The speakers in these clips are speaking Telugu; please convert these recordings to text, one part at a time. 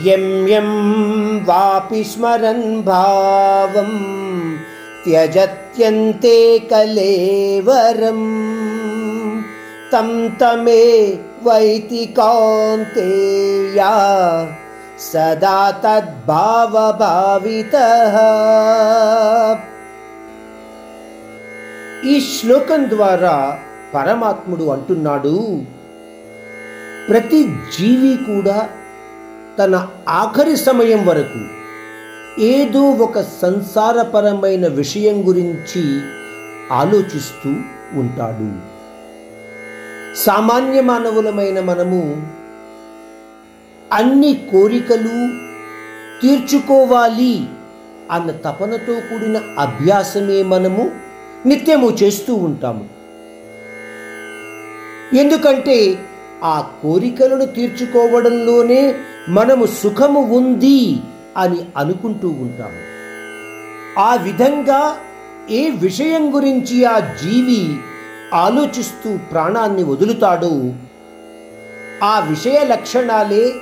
యం యం వాపి స్మరన్ భావం త్యజత్యంతే కలేవరం. తం తమే వైతి కాంతేయా సదా తద్భావభావిత. ఈ శ్లోకం ద్వారా పరమాత్ముడు అంటున్నాడు ప్రతి జీవి కూడా తన ఆఖరి సమయం వరకు ఏదో ఒక సంసారపరమైన విషయం గురించి ఆలోచిస్తూ ఉంటాడు. సామాన్య మానవులమైన మనము అన్ని కోరికలు తీర్చుకోవాలి అన్న తపనతో కూడిన అభ్యాసమే మనము నిత్యము చేస్తూ ఉంటాము. ఎందుకంటే ఆ కోరికలను తీర్చుకోవడంలోనే మనము సుఖము ఉంది అని అనుకుంటూ ఉంటాము. ఆ విధంగా ఏ విషయం గురించి ఆ జీవి ఆలోచిస్తూ ప్రాణాన్ని వదులుతాడో ఆ విషయ లక్షణాలే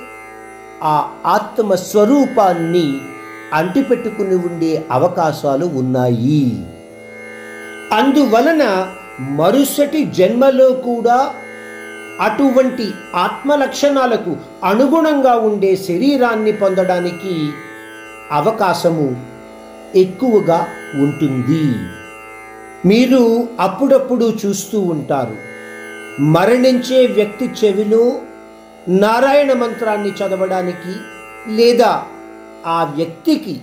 ఆ ఆత్మ స్వరూపాన్ని అంటిపెట్టుకుని ఉండే అవకాశాలు ఉన్నాయి. అందువలన మరుసటి జన్మలో కూడా అటువంటి ఆత్మ లక్షణాలకు అనుగుణంగా ఉండే శరీరాన్ని పొందడానికి అవకాశము ఎక్కువగా ఉంటుంది. మీరు అప్పుడప్పుడు చూస్తూ ఉంటారు. మరణించే వ్యక్తి చెవిలో నారాయణ మంత్రాన్ని చదవడానికి లేదా ఆ వ్యక్తికి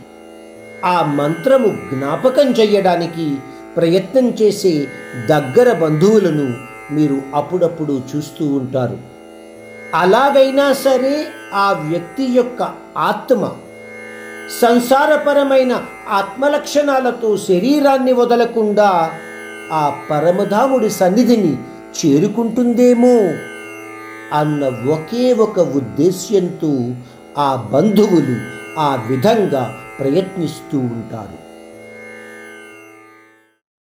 ఆ మంత్రము జ్ఞాపకం చేయడానికి ప్రయత్నం చేసే దగ్గర బంధువులను మీరు అప్పుడప్పుడు చూస్తూ ఉంటారు. అలాగైనా సరే ఆ వ్యక్తి యొక్క ఆత్మ సంసారపరమైన ఆత్మలక్షణాలతో శరీరాన్ని వదలకుండా ఆ పరమధాముడి సన్నిధిని చేరుకుంటుందేమో అన్న ఒకే ఒక ఉద్దేశ్యంతో ఆ బంధువులు ఆ విధంగా ప్రయత్నిస్తూ ఉంటారు.